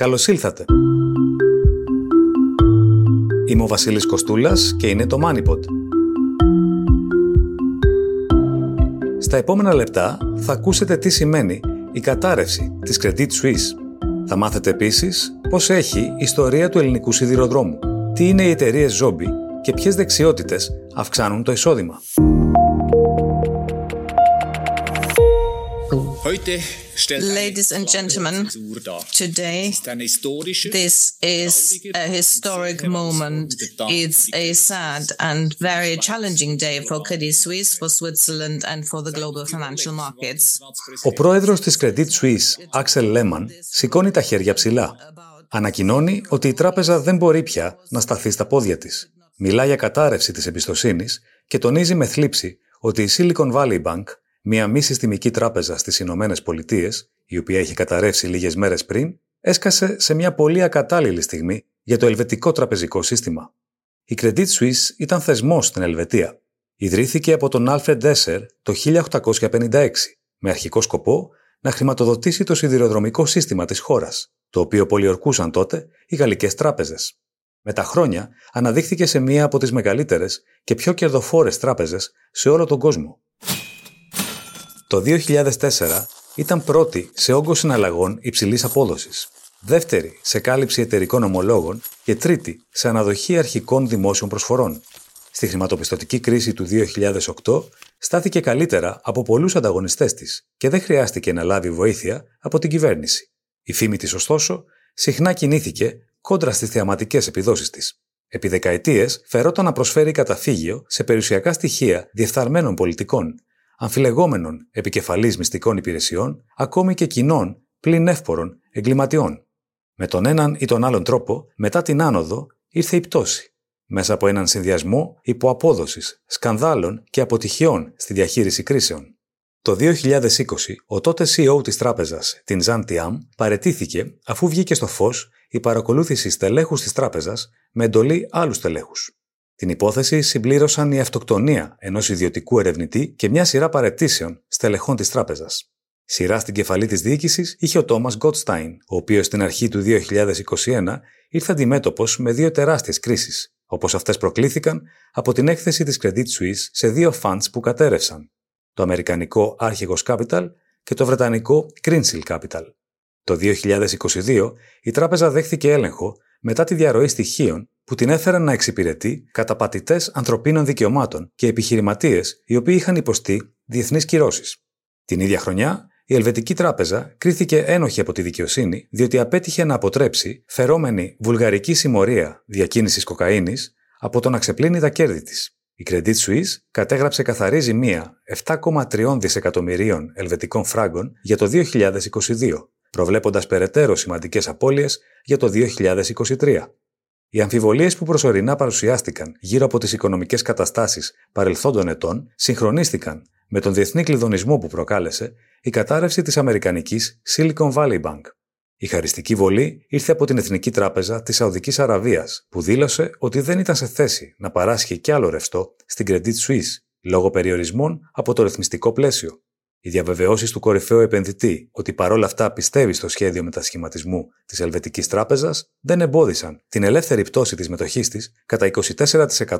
Καλώς ήλθατε! Είμαι ο Βασίλης Κοστούλας και είναι το MoneyPod. Στα επόμενα λεπτά θα ακούσετε τι σημαίνει η κατάρρευση της Credit Suisse. Θα μάθετε επίσης πώς έχει η ιστορία του ελληνικού σιδηροδρόμου, τι είναι οι εταιρείες ζόμπι και ποιες δεξιότητες αυξάνουν το εισόδημα. Ladies and gentlemen, today this is a historic moment. It's a sad and very challenging day for Credit Suisse, for Switzerland and for the global financial markets. Ο πρόεδρος της Credit Suisse, Axel Lehmann, σηκώνει τα χέρια ψηλά. Ανακοινώνει ότι η τράπεζα δεν μπορεί πια να σταθεί στα πόδια της. Μιλά για κατάρρευση της εμπιστοσύνης και τονίζει με θλίψη ότι η Silicon Valley Bank μια μη συστημική τράπεζα στις Ηνωμένες Πολιτείες, η οποία είχε καταρρεύσει λίγες μέρες πριν, έσκασε σε μια πολύ ακατάλληλη στιγμή για το ελβετικό τραπεζικό σύστημα. Η Credit Suisse ήταν θεσμός στην Ελβετία. Ιδρύθηκε από τον Alfred Desser το 1856, με αρχικό σκοπό να χρηματοδοτήσει το σιδηροδρομικό σύστημα της χώρας, το οποίο πολιορκούσαν τότε οι γαλλικές τράπεζες. Με τα χρόνια αναδείχθηκε σε μία από τις μεγαλύτερες και πιο κερδοφόρες τράπεζες σε όλο τον κόσμο. Το 2004 ήταν πρώτη σε όγκο συναλλαγών υψηλής απόδοσης, δεύτερη σε κάλυψη εταιρικών ομολόγων και τρίτη σε αναδοχή αρχικών δημόσιων προσφορών. Στη χρηματοπιστωτική κρίση του 2008 στάθηκε καλύτερα από πολλούς ανταγωνιστές της και δεν χρειάστηκε να λάβει βοήθεια από την κυβέρνηση. Η φήμη της, ωστόσο, συχνά κινήθηκε κόντρα στις θεαματικές επιδόσεις της. Επί δεκαετίες φερόταν να προσφέρει καταφύγιο σε περιουσιακά στοιχεία διεφθαρμένων πολιτικών αμφιλεγόμενων επικεφαλής μυστικών υπηρεσιών, ακόμη και κοινών πλην εύπορων εγκληματιών. Με τον έναν ή τον άλλον τρόπο, μετά την άνοδο, ήρθε η πτώση, μέσα από έναν συνδυασμό υποαπόδοσης, σκανδάλων και αποτυχιών στη διαχείριση κρίσεων. Το 2020, ο τότε CEO της τράπεζας, την Zan παρετήθηκε αφού βγήκε στο φως η παρακολούθηση στελέχους της τράπεζας με εντολή άλλους στελέχους. Την υπόθεση συμπλήρωσαν η αυτοκτονία ενός ιδιωτικού ερευνητή και μια σειρά παρετήσεων στελεχών της τράπεζας. Σειρά στην κεφαλή της διοίκησης είχε ο Τόμας Γκότστάιν, ο οποίος στην αρχή του 2021 ήρθε αντιμέτωπος με δύο τεράστιες κρίσεις, όπως αυτές προκλήθηκαν από την έκθεση της Credit Suisse σε δύο funds που κατέρευσαν, το αμερικανικό Archegos Capital και το βρετανικό Greensill Capital. Το 2022 η τράπεζα δέχθηκε έλεγχο μετά τη διαρροή στοιχείων που την έφεραν να εξυπηρετεί καταπατητές ανθρωπίνων δικαιωμάτων και επιχειρηματίες οι οποίοι είχαν υποστεί διεθνείς κυρώσεις. Την ίδια χρονιά, η Ελβετική Τράπεζα κρίθηκε ένοχη από τη δικαιοσύνη διότι απέτυχε να αποτρέψει φερόμενη βουλγαρική συμμορία διακίνησης κοκαίνης από το να ξεπλύνει τα κέρδη της. Η Credit Suisse κατέγραψε καθαρή ζημία 7,3 δισεκατομμυρίων ελβετικών φράγκων για το 2022, προβλέποντας περαιτέρω σημαντικές απώλειες για το 2023. Οι αμφιβολίες που προσωρινά παρουσιάστηκαν γύρω από τις οικονομικές καταστάσεις παρελθόντων ετών συγχρονίστηκαν με τον διεθνή κλειδονισμό που προκάλεσε η κατάρρευση της Αμερικανικής Silicon Valley Bank. Η χαριστική βολή ήρθε από την Εθνική Τράπεζα της Σαουδικής Αραβίας, που δήλωσε ότι δεν ήταν σε θέση να παράσχει κι άλλο ρευστό στην Credit Suisse λόγω περιορισμών από το ρυθμιστικό πλαίσιο. Οι διαβεβαιώσεις του κορυφαίου επενδυτή ότι παρόλα αυτά πιστεύει στο σχέδιο μετασχηματισμού της Ελβετικής Τράπεζας δεν εμπόδισαν την ελεύθερη πτώση της μετοχής της κατά 24%.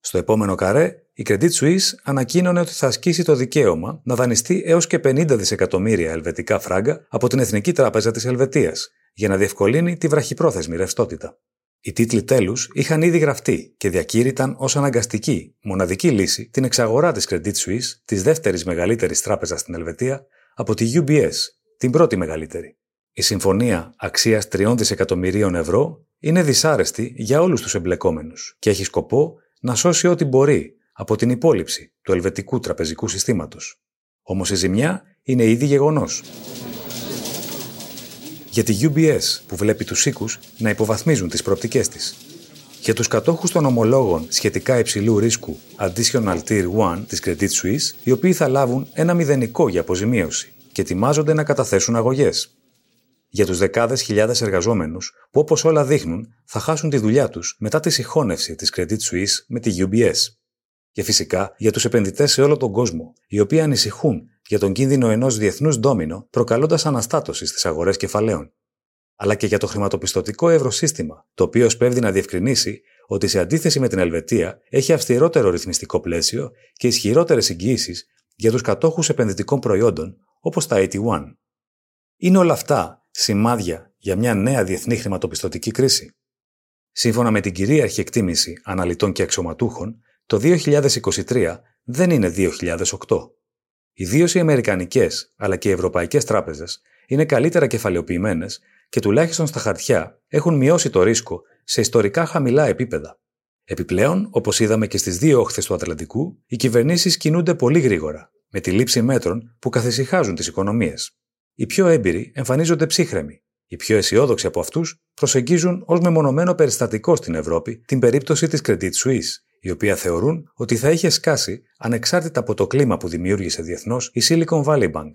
Στο επόμενο καρέ, η Credit Suisse ανακοίνωνε ότι θα ασκήσει το δικαίωμα να δανειστεί έως και 50 δισεκατομμύρια ελβετικά φράγκα από την Εθνική Τράπεζα της Ελβετίας για να διευκολύνει τη βραχυπρόθεσμη ρευστότητα. Οι τίτλοι τέλους είχαν ήδη γραφτεί και διακήρυταν ως αναγκαστική, μοναδική λύση την εξαγορά της Credit Suisse, της δεύτερης μεγαλύτερης τράπεζας στην Ελβετία, από τη UBS, την πρώτη μεγαλύτερη. Η συμφωνία αξίας 3 δισεκατομμυρίων ευρώ είναι δυσάρεστη για όλους τους εμπλεκόμενους και έχει σκοπό να σώσει ό,τι μπορεί από την υπόλοιψη του ελβετικού τραπεζικού συστήματος. Όμως η ζημιά είναι ήδη γεγονός για τη UBS που βλέπει τους οίκους να υποβαθμίζουν τις προοπτικές της. Για τους κατόχους των ομολόγων σχετικά υψηλού ρίσκου Additional Tier 1 της Credit Suisse, οι οποίοι θα λάβουν ένα μηδενικό για αποζημίωση και ετοιμάζονται να καταθέσουν αγωγές. Για τους δεκάδες χιλιάδες εργαζόμενους που όπως όλα δείχνουν θα χάσουν τη δουλειά τους μετά τη συγχώνευση της Credit Suisse με τη UBS. Και φυσικά για τους επενδυτές σε όλο τον κόσμο, οι οποίοι ανησυχούν για τον κίνδυνο ενός διεθνούς ντόμινο, προκαλώντας αναστάτωση στις αγορές κεφαλαίων. αλλά και για το χρηματοπιστωτικό ευρωσύστημα, το οποίο σπέβδει να διευκρινίσει ότι σε αντίθεση με την Ελβετία έχει αυστηρότερο ρυθμιστικό πλαίσιο και ισχυρότερες εγγύησει για τους κατόχους επενδυτικών προϊόντων όπως τα 81. Είναι όλα αυτά σημάδια για μια νέα διεθνή χρηματοπιστωτική κρίση. Σύμφωνα με την κυρίαρχη εκτίμηση αναλυτών και αξιωματούχων, το 2023 δεν είναι 2008. Ιδίως οι Αμερικανικές αλλά και οι Ευρωπαϊκές τράπεζες είναι καλύτερα κεφαλαιοποιημένες και τουλάχιστον στα χαρτιά έχουν μειώσει το ρίσκο σε ιστορικά χαμηλά επίπεδα. Επιπλέον, όπως είδαμε και στις δύο όχθες του Ατλαντικού, οι κυβερνήσεις κινούνται πολύ γρήγορα, με τη λήψη μέτρων που καθησυχάζουν τις οικονομίες. Οι πιο έμπειροι εμφανίζονται ψύχρεμοι. Οι πιο αισιόδοξοι από αυτούς προσεγγίζουν ως μεμονωμένο περιστατικό στην Ευρώπη την περίπτωση της Credit Suisse, η οποία θεωρούν ότι θα είχε σκάσει ανεξάρτητα από το κλίμα που δημιούργησε διεθνώς η Silicon Valley Bank.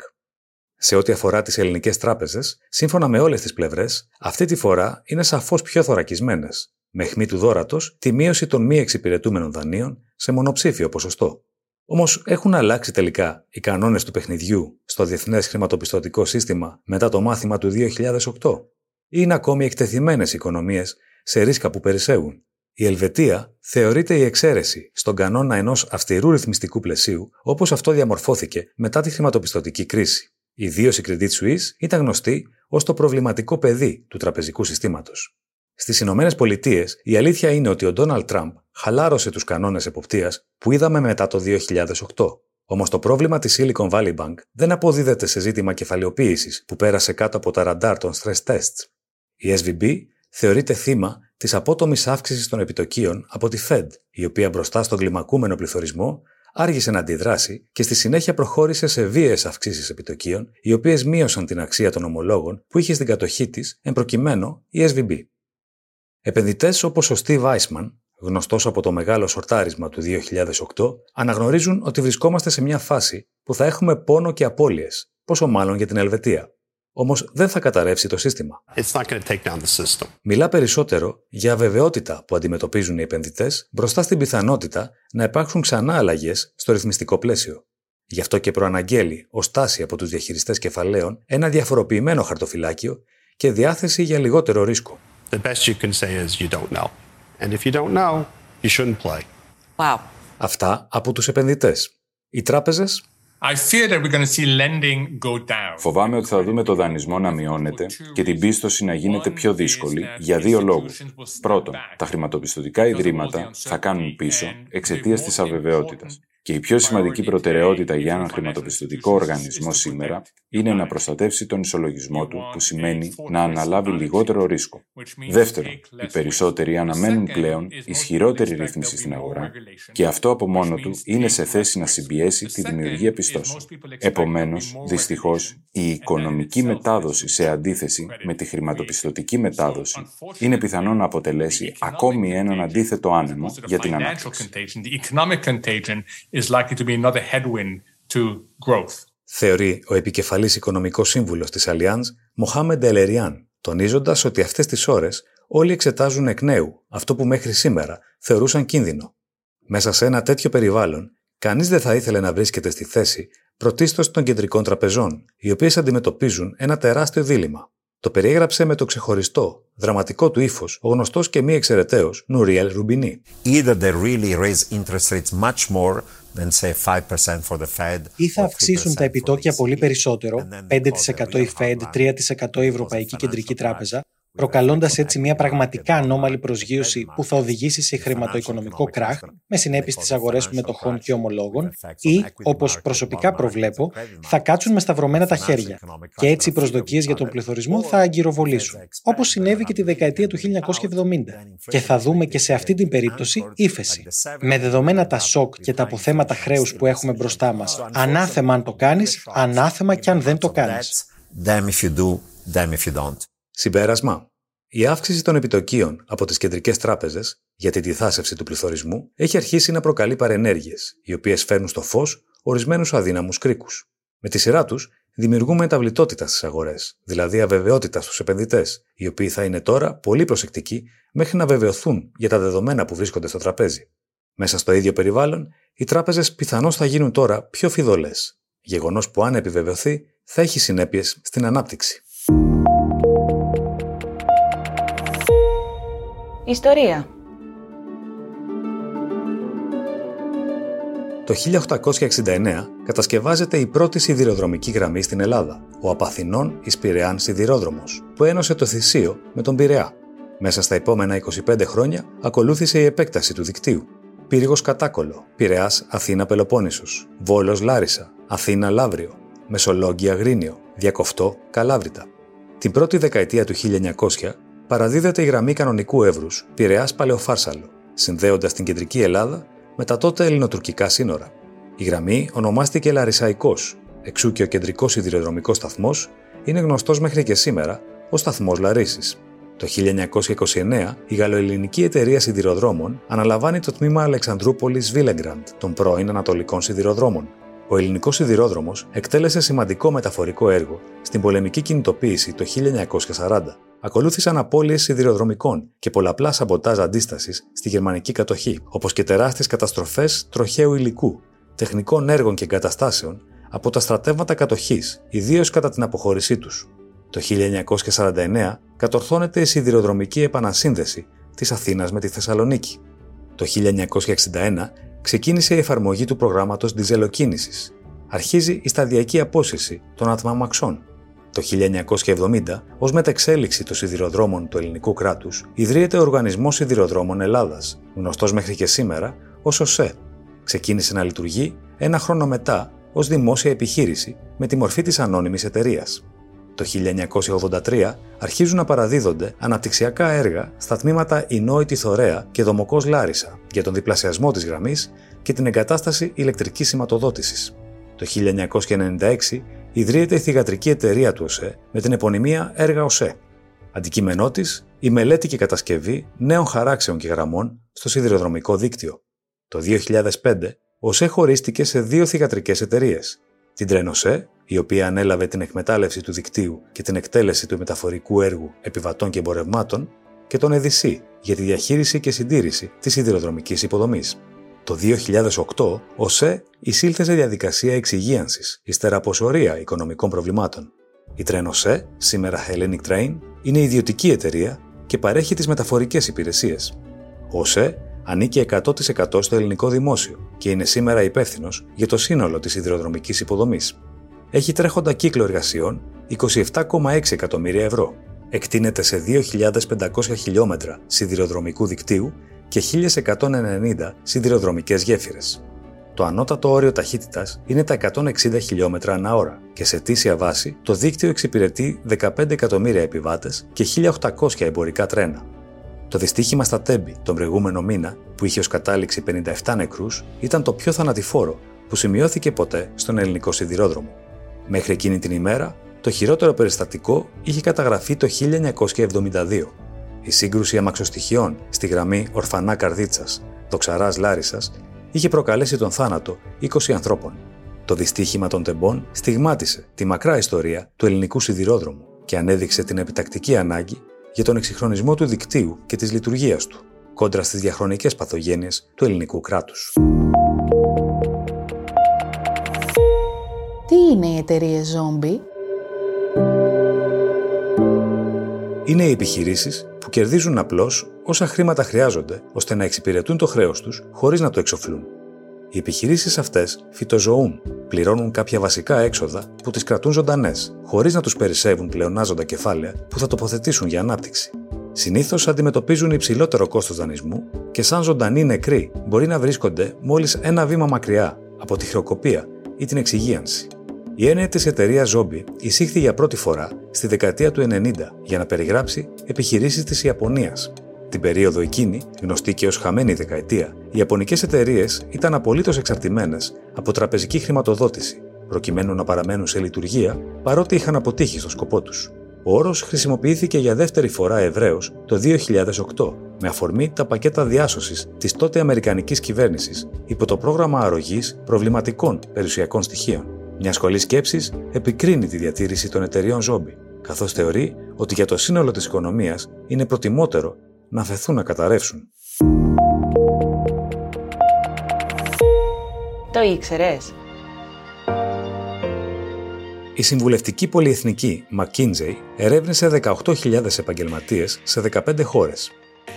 Σε ό,τι αφορά τις ελληνικές τράπεζες, σύμφωνα με όλες τις πλευρές, αυτή τη φορά είναι σαφώς πιο θωρακισμένες, με χμή του δόρατος τη μείωση των μη εξυπηρετούμενων δανείων σε μονοψήφιο ποσοστό. Όμως έχουν αλλάξει τελικά οι κανόνες του παιχνιδιού στο διεθνές χρηματοπιστωτικό σύστημα μετά το μάθημα του 2008, ή είναι ακόμη εκτεθειμένες οι οικονομίες σε ρίσκα που περισσεύουν; Η Ελβετία θεωρείται η εξαίρεση στον κανόνα ενός αυστηρού ρυθμιστικού πλαισίου όπως αυτό διαμορφώθηκε μετά τη χρηματοπιστωτική κρίση. Ιδίω η Credit Suisse ήταν γνωστή ως το προβληματικό παιδί του τραπεζικού συστήματος. Στις Ηνωμένες Πολιτείες, η αλήθεια είναι ότι ο Ντόναλτ Τραμπ χαλάρωσε τους κανόνες εποπτείας που είδαμε μετά το 2008. Όμως το πρόβλημα της Silicon Valley Bank δεν αποδίδεται σε ζήτημα κεφαλαιοποίησης που πέρασε κάτω από τα ραντάρ των stress tests. Η SVB θεωρείται θύμα της απότομης αύξησης των επιτοκίων από τη Fed, η οποία μπροστά στον κλιμακούμενο πληθωρισμό άργησε να αντιδράσει και στη συνέχεια προχώρησε σε βίαιες αυξήσεις επιτοκίων, οι οποίες μείωσαν την αξία των ομολόγων που είχε στην κατοχή της, εν προκειμένου η SVB. Επενδυτές όπως ο Steve Eisman, γνωστός από το μεγάλο σορτάρισμα του 2008, αναγνωρίζουν ότι βρισκόμαστε σε μια φάση που θα έχουμε πόνο και απώλειες, πόσο μάλλον για την Ελβετία. Όμως δεν θα καταρρεύσει το σύστημα. Μιλά περισσότερο για αβεβαιότητα που αντιμετωπίζουν οι επενδυτές μπροστά στην πιθανότητα να υπάρξουν ξανά αλλαγές στο ρυθμιστικό πλαίσιο. Γι' αυτό και προαναγγέλει ω τάση από τους διαχειριστές κεφαλαίων ένα διαφοροποιημένο χαρτοφυλάκιο και διάθεση για λιγότερο ρίσκο. Αυτά από τους επενδυτές. Οι τράπεζες; Φοβάμαι ότι θα δούμε το δανεισμό να μειώνεται και την πίστοση να γίνεται πιο δύσκολη για δύο λόγους. Πρώτον, τα χρηματοπιστωτικά ιδρύματα θα κάνουν πίσω εξαιτίας της αβεβαιότητας. Και η πιο σημαντική προτεραιότητα για έναν χρηματοπιστωτικό οργανισμό σήμερα είναι να προστατεύσει τον ισολογισμό του, που σημαίνει να αναλάβει λιγότερο ρίσκο. Δεύτερον, οι περισσότεροι αναμένουν πλέον ισχυρότερη ρύθμιση στην αγορά. και αυτό από μόνο του είναι σε θέση να συμπιέσει τη δημιουργία πιστώσεων. Επομένως, δυστυχώς, η οικονομική μετάδοση σε αντίθεση με τη χρηματοπιστωτική μετάδοση είναι πιθανό να αποτελέσει ακόμη έναν αντίθετο άνεμο για την ανάπτυξη is likely to be another headwind to growth. Θεωρεί ο επικεφαλής οικονομικός σύμβουλος της Allianz, Μοχάμεντ Ελεριάν, τονίζοντας ότι αυτές τις ώρες όλοι εξετάζουν εκ νέου αυτό που μέχρι σήμερα θεωρούσαν κίνδυνο. Μέσα σε ένα τέτοιο περιβάλλον, κανείς δεν θα ήθελε να βρίσκεται στη θέση πρωτίστως των κεντρικών τραπεζών, οι οποίες αντιμετωπίζουν ένα τεράστιο δίλημα. Το περιέγραψε με το ξεχωριστό, δραματικό του ύφος ο γνωστός και μη εξαιρεταίος Νουριέλ Ρουμπινί. Either they really raise interest rates much more ή θα αυξήσουν τα επιτόκια πολύ περισσότερο, 5% η Fed, 3% η Ευρωπαϊκή Κεντρική Τράπεζα, προκαλώντας έτσι μια πραγματικά ανώμαλη προσγείωση που θα οδηγήσει σε χρηματοοικονομικό κράχ με συνέπειες στι αγορές μετοχών και ομολόγων, ή, όπως προσωπικά προβλέπω, θα κάτσουν με σταυρωμένα τα χέρια και έτσι οι προσδοκίες για τον πληθωρισμό θα αγκυροβολήσουν, όπως συνέβη και τη δεκαετία του 1970. Και θα δούμε και σε αυτή την περίπτωση ύφεση. Με δεδομένα τα σοκ και τα αποθέματα χρέους που έχουμε μπροστά μας, ανάθεμα αν το κάνεις, ανάθεμα και αν δεν το κάνεις. Συμπέρασμα. Η αύξηση των επιτοκίων από τις κεντρικές τράπεζες για την διθάσευση του πληθωρισμού έχει αρχίσει να προκαλεί παρενέργειες, οι οποίες φέρνουν στο φως ορισμένους αδύναμους κρίκους. Με τη σειρά τους, δημιουργούμε μεταβλητότητα στις αγορές, δηλαδή αβεβαιότητα στους επενδυτές, οι οποίοι θα είναι τώρα πολύ προσεκτικοί μέχρι να βεβαιωθούν για τα δεδομένα που βρίσκονται στο τραπέζι. Μέσα στο ίδιο περιβάλλον, οι τράπεζες πιθανώς θα γίνουν τώρα πιο φιδωλές, γεγονός που αν επιβεβαιωθεί θα έχει συνέπειες στην ανάπτυξη. Ιστορία Το 1869 κατασκευάζεται η πρώτη σιδηροδρομική γραμμή στην Ελλάδα, ο Απαθηνών Ισπυρεάν Σιδηρόδρομος, που ένωσε το Θησίο με τον Πειραιά. Μέσα στα επόμενα 25 χρόνια ακολούθησε η επέκταση του δικτύου. Πύργος Κατάκολο, Πειραιάς Αθήνα Πελοπόννησος, Βόλος Λάρισα, Αθήνα Λαύριο, Μεσολόγγι Αγρίνιο, Διακοφτό Καλάβρητα. Την πρώτη δεκαετία του 1900 παραδίδεται η γραμμή κανονικού εύρους Πειραιάς Παλαιοφάρσαλο, συνδέοντας την κεντρική Ελλάδα με τα τότε ελληνοτουρκικά σύνορα. Η γραμμή ονομάστηκε Λαρισαϊκός, εξού και ο κεντρικός σιδηροδρομικός σταθμός είναι γνωστός μέχρι και σήμερα ως σταθμός Λαρίσης. Το 1929 η γαλλοελληνική εταιρεία σιδηροδρόμων αναλαμβάνει το τμήμα Αλεξανδρούπολης Βίλεγκραντ των πρώην Ανατολικών Σιδηροδρόμων. Ο ελληνικός σιδηρόδρομος εκτέλεσε σημαντικό μεταφορικό έργο στην πολεμική κινητοποίηση το 1940 ακολούθησαν απώλειες σιδηροδρομικών και πολλαπλά σαμποτάζ αντίστασης στη γερμανική κατοχή, όπως και τεράστιες καταστροφές τροχαίου υλικού, τεχνικών έργων και εγκαταστάσεων από τα στρατεύματα κατοχής, ιδίως κατά την αποχώρησή τους. Το 1949 κατορθώνεται η σιδηροδρομική επανασύνδεση της Αθήνας με τη Θεσσαλονίκη. Το 1961 ξεκίνησε η εφαρμογή του προγράμματος διζελοκίνησης. Αρχίζει η σταδιακή απόσυρση των ατμαμαξών το 1970, ως μεταξέλιξη των σιδηροδρόμων του ελληνικού κράτους, ιδρύεται ο Οργανισμός Σιδηροδρόμων Ελλάδας, γνωστός μέχρι και σήμερα ως ΟΣΕ. Ξεκίνησε να λειτουργεί ένα χρόνο μετά ως δημόσια επιχείρηση με τη μορφή της ανώνυμης εταιρείας. Το 1983 αρχίζουν να παραδίδονται αναπτυξιακά έργα στα τμήματα Ινόητη Θωρέα και Δομοκός Λάρισα για τον διπλασιασμό της γραμμής και την εγκατάσταση ηλεκτρικής σηματοδότησης. Το 1996 ιδρύεται η θηγατρική εταιρεία του ΟΣΕ με την επωνυμία Έργα ΟΣΕ. Αντικείμενό της, η μελέτη και κατασκευή νέων χαράξεων και γραμμών στο σιδηροδρομικό δίκτυο. Το 2005, ο ΟΣΕ χωρίστηκε σε δύο θηγατρικές εταιρείες. Την Τρένοσέ, η οποία ανέλαβε την εκμετάλλευση του δικτύου και την εκτέλεση του μεταφορικού έργου επιβατών και εμπορευμάτων, και τον ΕΔΙΣΥ για τη διαχείριση και συντήρηση της σιδηροδρομικής υποδομής. Το 2008, ο ΣΕ εισήλθε σε διαδικασία εξυγίανσης ύστερα από σωρία οικονομικών προβλημάτων. Η ΣΕ, σήμερα Hellenic Train, είναι ιδιωτική εταιρεία και παρέχει τις μεταφορικές υπηρεσίες. Ο ΣΕ ανήκει 100% στο ελληνικό δημόσιο και είναι σήμερα υπεύθυνος για το σύνολο της σιδηροδρομική υποδομής. Έχει τρέχοντα κύκλο εργασιών 27,6 εκατομμύρια ευρώ. Εκτείνεται σε 2.500 χιλιόμετρα σιδηροδρομικού δικτύου και 1190 σιδηροδρομικές γέφυρες. Το ανώτατο όριο ταχύτητας είναι τα 160 χιλιόμετρα ανά ώρα και σε τήσια βάση το δίκτυο εξυπηρετεί 15 εκατομμύρια επιβάτες και 1.800 εμπορικά τρένα. Το δυστύχημα στα Τέμπη τον προηγούμενο μήνα, που είχε ως κατάληξη 57 νεκρούς, ήταν το πιο θανατηφόρο που σημειώθηκε ποτέ στον ελληνικό σιδηρόδρομο. Μέχρι εκείνη την ημέρα, το χειρότερο περιστατικό είχε καταγραφεί το 1972 η σύγκρουση αμαξοστοιχειών στη γραμμή Ορφανά Καρδίτσας, Δοξαρά Λάρισας, είχε προκαλέσει τον θάνατο 20 ανθρώπων. Το δυστύχημα των τεμπών στιγμάτισε τη μακρά ιστορία του ελληνικού σιδηρόδρομου και ανέδειξε την επιτακτική ανάγκη για τον εξυγχρονισμό του δικτύου και της λειτουργίας του, κόντρα στις διαχρονικές παθογένειες του ελληνικού κράτους. Τι είναι οι εταιρείες Zombie? Είναι οι επιχειρήσεις που κερδίζουν απλώς όσα χρήματα χρειάζονται ώστε να εξυπηρετούν το χρέος τους χωρίς να το εξοφλούν. Οι επιχειρήσεις αυτές φυτοζωούν, πληρώνουν κάποια βασικά έξοδα που τις κρατούν ζωντανές, χωρίς να τους περισσεύουν πλεονάζοντα κεφάλαια που θα τοποθετήσουν για ανάπτυξη. Συνήθως αντιμετωπίζουν υψηλότερο κόστος δανεισμού και, σαν ζωντανοί νεκροί, μπορεί να βρίσκονται μόλις ένα βήμα μακριά από τη χρεοκοπία ή την εξυγίανση. Η έννοια της εταιρείας Zombie εισήχθη για πρώτη φορά στη δεκαετία του 90 για να περιγράψει επιχειρήσεις της Ιαπωνίας. Την περίοδο εκείνη, γνωστή και ως χαμένη δεκαετία, οι Ιαπωνικές εταιρείες ήταν απολύτως εξαρτημένες από τραπεζική χρηματοδότηση, προκειμένου να παραμένουν σε λειτουργία παρότι είχαν αποτύχει στο σκοπό τους. Ο όρος χρησιμοποιήθηκε για δεύτερη φορά ευρέως το 2008 με αφορμή τα πακέτα διάσωσης της τότε Αμερικανικής κυβέρνησης υπό το πρόγραμμα αρρωγής προβληματικών περιουσιακών στοιχείων. Μια σχολή σκέψης επικρίνει τη διατήρηση των εταιριών ζόμπι, καθώς θεωρεί ότι για το σύνολο της οικονομίας είναι προτιμότερο να φεθούν να καταρρεύσουν. Το ήξερες; Η συμβουλευτική πολυεθνική McKinsey ερεύνησε 18.000 επαγγελματίες σε 15 χώρες.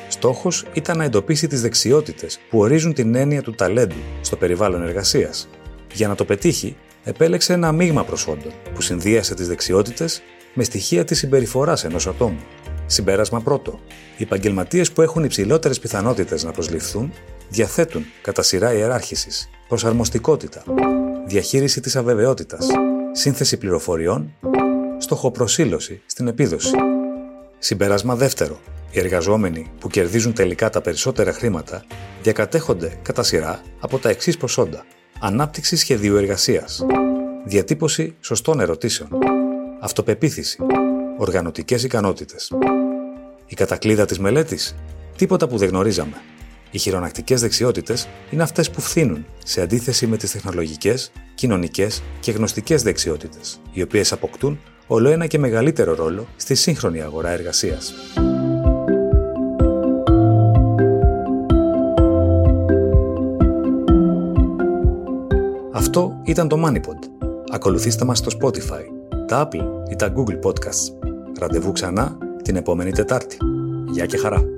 Στόχος ήταν να εντοπίσει τις δεξιότητες που ορίζουν την έννοια του ταλέντου στο περιβάλλον εργασίας. Για να το πετύχει, επέλεξε ένα μείγμα προσόντων που συνδύασε τις δεξιότητες με στοιχεία της συμπεριφοράς ενός ατόμου. Συμπέρασμα πρώτο. Οι επαγγελματίες που έχουν υψηλότερες πιθανότητες να προσληφθούν διαθέτουν κατά σειρά ιεράρχησης, προσαρμοστικότητα, διαχείριση της αβεβαιότητας, σύνθεση πληροφοριών, στοχοπροσύλωση στην επίδοση. Συμπέρασμα δεύτερο. Οι εργαζόμενοι που κερδίζουν τελικά τα περισσότερα χρήματα διακατέχονται κατά σειρά από τα εξής προσόντα. Ανάπτυξη σχεδίου εργασίας. Διατύπωση σωστών ερωτήσεων. Αυτοπεποίθηση. Οργανωτικές ικανότητες. Η κατακλίδα της μελέτης. Τίποτα που δεν γνωρίζαμε. Οι χειρονακτικές δεξιότητες είναι αυτές που φθήνουν σε αντίθεση με τις τεχνολογικές, κοινωνικές και γνωστικές δεξιότητες, οι οποίες αποκτούν όλο ένα και μεγαλύτερο ρόλο στη σύγχρονη αγορά εργασίας. Αυτό ήταν το MoneyPod. Ακολουθήστε μας στο Spotify, τα Apple ή τα Google Podcasts. Ραντεβού ξανά την επόμενη Τετάρτη. Γεια και χαρά!